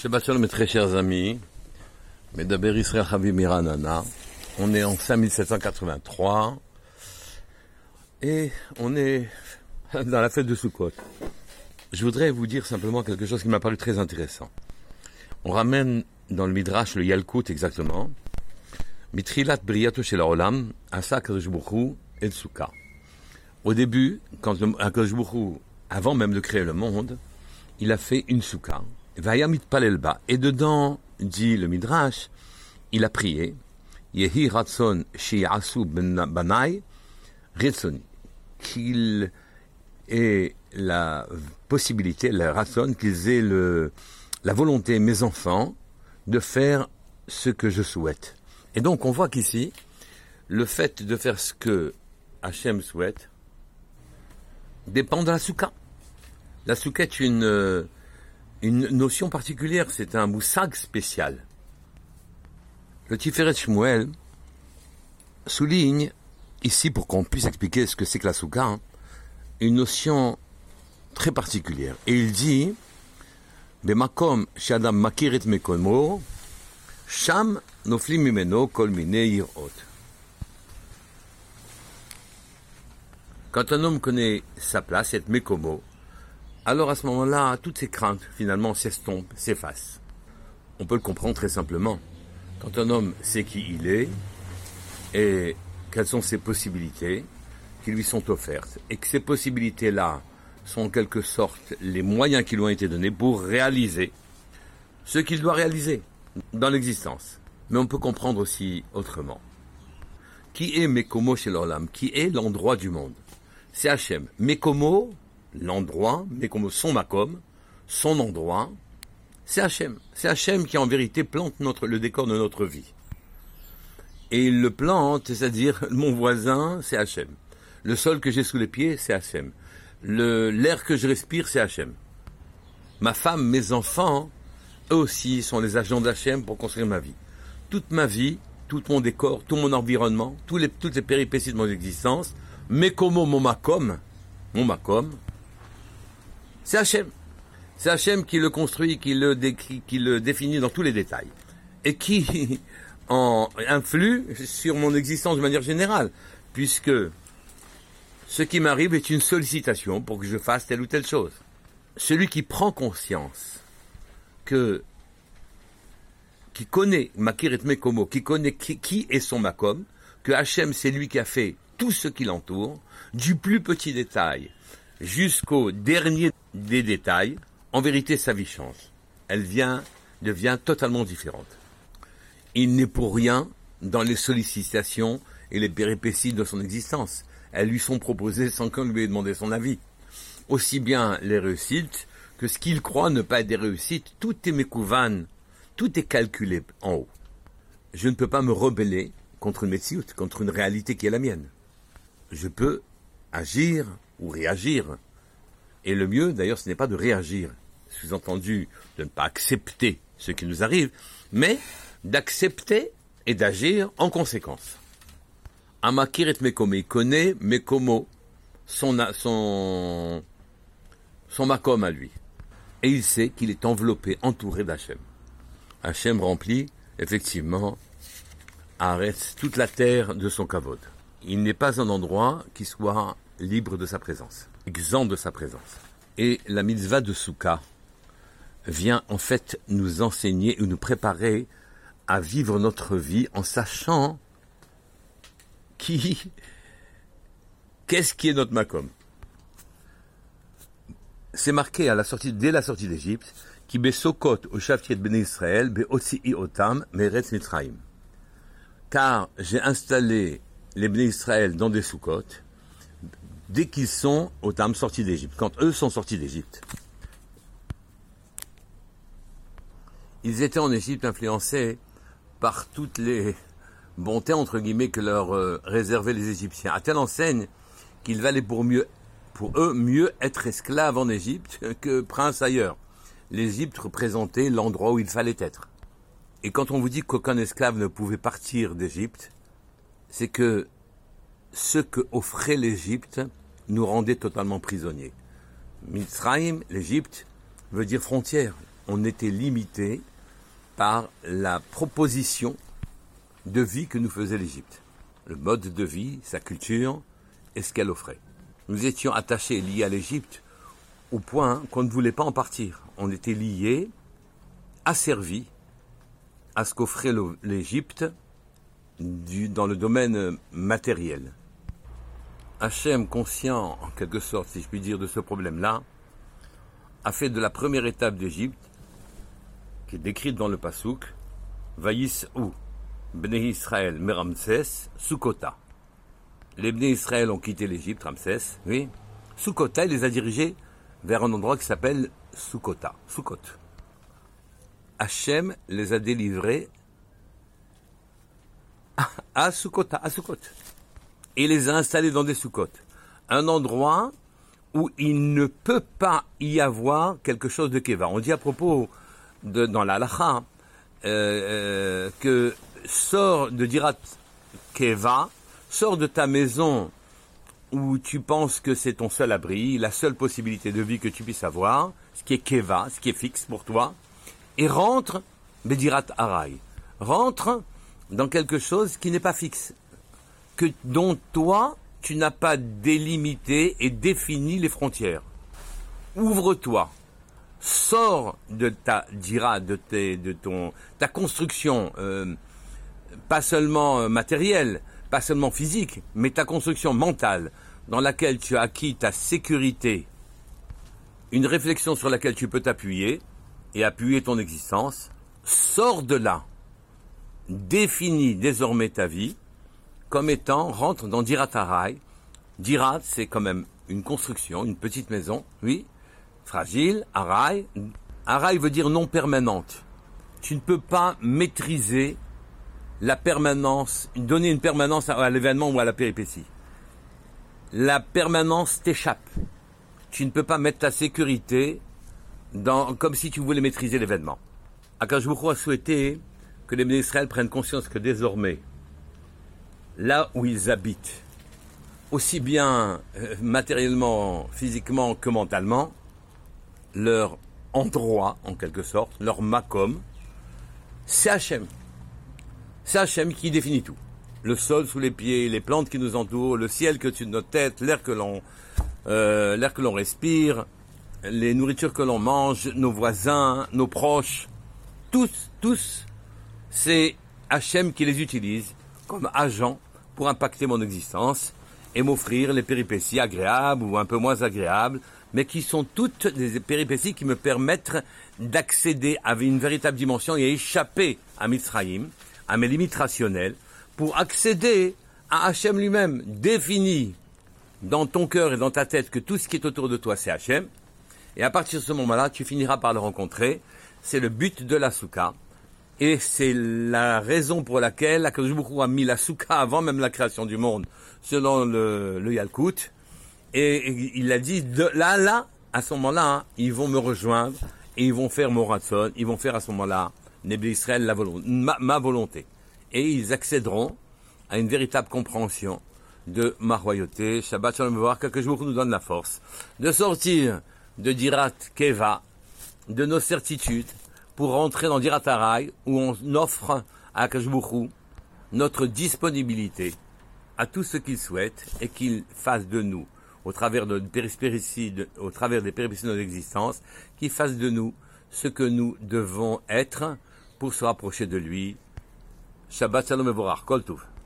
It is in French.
Shabbat Shalom mes très chers amis, Israël Chavi Miranana, on est en 5783 et on est dans la fête de Sukkot. Je voudrais vous dire simplement quelque chose qui m'a paru très intéressant. On ramène dans le Midrash le Yalkut exactement, Mitrilat Briyato Shel Olam, Asa et le Sukkah. Au début, quand avant même de créer le monde, il a fait une Sukkah Vayamit Palelba. Et dedans, dit le Midrash, il a prié, Yehi Ratson Shiasu Banai Retsoni. Qu'il ait la possibilité, la Ratson, qu'ils aient le, la volonté, mes enfants, de faire ce que je souhaite. Et donc, on voit qu'ici, le fait de faire ce que Hachem souhaite dépend de la soukha. La soukha est une, une notion particulière, c'est un moussag spécial. Le Tiferet Shmuel souligne, ici pour qu'on puisse expliquer ce que c'est que la souka, hein, une notion très particulière. Et il dit, Bemakom shadam mekomo, sham noflim mimeno kol mine Quand un homme connaît sa place, cette mekomo, alors à ce moment-là, toutes ces craintes, finalement, s'estompent, s'effacent. On peut le comprendre très simplement. Quand un homme sait qui il est et quelles sont ses possibilités qui lui sont offertes, et que ces possibilités-là sont en quelque sorte les moyens qui lui ont été donnés pour réaliser ce qu'il doit réaliser dans l'existence. Mais on peut comprendre aussi autrement. Qui est Mekomo chez l'Olam Qui est l'endroit du monde? C'est Hachem. Mekomo, l'endroit, mais comme son makom, son endroit, c'est Hachem. C'est Hachem qui en vérité plante le décor de notre vie. Et il le plante, c'est-à-dire mon voisin, c'est Hachem. Le sol que j'ai sous les pieds, c'est Hachem. L'air que je respire, c'est Hachem. Ma femme, mes enfants, eux aussi sont les agents d'Hachem pour construire ma vie. Toute ma vie, tout mon décor, tout mon environnement, toutes les péripéties de mon existence, mais comme mon makom, mon makom, c'est Hachem. C'est qui le construit, qui le, définit dans tous les détails. Et qui influe sur mon existence de manière générale. Puisque ce qui m'arrive est une sollicitation pour que je fasse telle ou telle chose. Celui qui prend conscience que qui connaît Makir et Mekomo, qui connaît qui, qui, est son Makom, que Hachem c'est lui qui a fait tout ce qui l'entoure, du plus petit détail jusqu'au dernier des détails, en vérité, sa vie change. Elle vient, devient totalement différente. Il n'est pour rien dans les sollicitations et les péripéties de son existence. Elles lui sont proposées sans qu'on lui ait demandé son avis. Aussi bien les réussites que ce qu'il croit ne pas être des réussites, tout est mécouvan, tout est calculé en haut. Je ne peux pas me rebeller contre une médecine, contre une réalité qui est la mienne. Je peux agir ou réagir. Et le mieux, d'ailleurs, ce n'est pas de réagir, sous-entendu de ne pas accepter ce qui nous arrive, mais d'accepter et d'agir en conséquence. Amakiret Mekome, il connaît Mekomo, son, son, son Makom à lui. Et il sait qu'il est enveloppé, entouré d'Hachem. Hachem remplit, effectivement, arrête toute la terre de son kavod. Il n'est pas un endroit qui soit libre de sa présence, exempt de sa présence. Et la mitzvah de Souka vient en fait nous enseigner ou nous préparer à vivre notre vie en sachant qui, qu'est-ce qui est notre makom. C'est marqué à la sortie, dès la sortie d'Égypte, qui besokot au de ben Israël, be otam, meretz mitzraim. Car j'ai installé les ben Israël dans des soukot, dès qu'ils sont au Tam sortis d'Égypte, quand eux sont sortis d'Égypte. Ils étaient en Égypte influencés par toutes les bontés que leur euh, réservaient les Égyptiens, à telle enseigne qu'il valait pour eux mieux être esclaves en Égypte que prince ailleurs. L'Égypte représentait l'endroit où il fallait être. Et quand on vous dit qu'aucun esclave ne pouvait partir d'Égypte, c'est que ce que offrait l'Égypte nous rendait totalement prisonniers. Mitzrayim, l'Égypte, veut dire frontière. on était limité par la proposition de vie que nous faisait l'Égypte. Le mode de vie, sa culture et ce qu'elle offrait. Nous étions attachés, liés à l'Égypte, au point qu'on ne voulait pas en partir. On était liés, asservis à ce qu'offrait l'Égypte dans le domaine matériel. Hachem, conscient en quelque sorte, si je puis dire, de ce problème-là, a fait de la première étape d'Égypte, qui est décrite dans le Passouk, Vaïs ou Bnei Israël Meramses Sukota. Les Bnei Israël ont quitté l'Égypte, Ramsès, oui. Sukota, il les a dirigés vers un endroit qui s'appelle Sukota, Sukot. Hachem les a délivrés à Sukota, à Sukot. Et les a installés dans des Sukot. Un endroit où il ne peut pas y avoir quelque chose de Keva. On dit à propos de, dans la euh, euh, que sort de Dirat Keva, sors de ta maison où tu penses que c'est ton seul abri, la seule possibilité de vie que tu puisses avoir, ce qui est Keva, ce qui est fixe pour toi, et rentre, Bedirat Arai, rentre dans quelque chose qui n'est pas fixe, dont toi, tu n'as pas délimité et défini les frontières. Ouvre-toi. Sors de ta dira, de, de ton, ta construction, euh, pas seulement euh, matérielle, pas seulement physique, mais ta construction mentale, dans laquelle tu as acquis ta sécurité, une réflexion sur laquelle tu peux t'appuyer et appuyer ton existence, sors de là. Définis désormais ta vie, comme étant, rentre dans Dirat Harai. Dirat, c'est quand même une construction, une petite maison, oui, fragile, Harai. Harai veut dire non permanente. Tu ne peux pas maîtriser la permanence, donner une permanence à, l'événement ou à la péripétie. La permanence t'échappe. Tu ne peux pas mettre ta sécurité dans, comme si tu voulais maîtriser l'événement. Akash a souhaité que les Israël prennent conscience que désormais, là où ils habitent, aussi bien euh, matériellement, physiquement que mentalement, leur endroit, en quelque sorte, leur makom, c'est Hachem. C'est Hachem qui définit tout. Le sol sous les pieds, les plantes qui nous entourent, le ciel que au-dessus de notre tête, l'air que l'on euh, l'air que l'on respire, les nourritures que l'on mange, nos voisins, nos proches, tous, tous, c'est Hachem qui les utilise comme agents pour impacter mon existence et m'offrir les péripéties agréables ou un peu moins agréables, mais qui sont toutes des péripéties qui me permettent d'accéder à une véritable dimension et échapper à Mitzrayim, à mes limites rationnelles, pour accéder à Hachem lui-même, défini dans ton cœur et dans ta tête que tout ce qui est autour de toi c'est Hachem, et à partir de ce moment-là, tu finiras par le rencontrer. C'est le but de la soukha. Et c'est la raison pour laquelle la a mis la soukha avant même la création du monde, selon le, le Yalkut. Et, il a dit, de là, là, à ce moment-là, hein, ils vont me rejoindre et ils vont faire mon ratson, ils vont faire à ce moment-là, Nebé Israël, la volonté, ma, volonté. Et ils accéderont à une véritable compréhension de ma royauté. Shabbat Shalom voir que nous donne la force de sortir de Dirat Keva, de nos certitudes, pour rentrer dans Dirat Harai, où on offre à Kajbuchu notre disponibilité à tout ce qu'il souhaite et qu'il fasse de nous, au travers, de au travers des péripéties de notre existence, qu'il fasse de nous ce que nous devons être pour se rapprocher de lui. Shabbat Shalom et Kol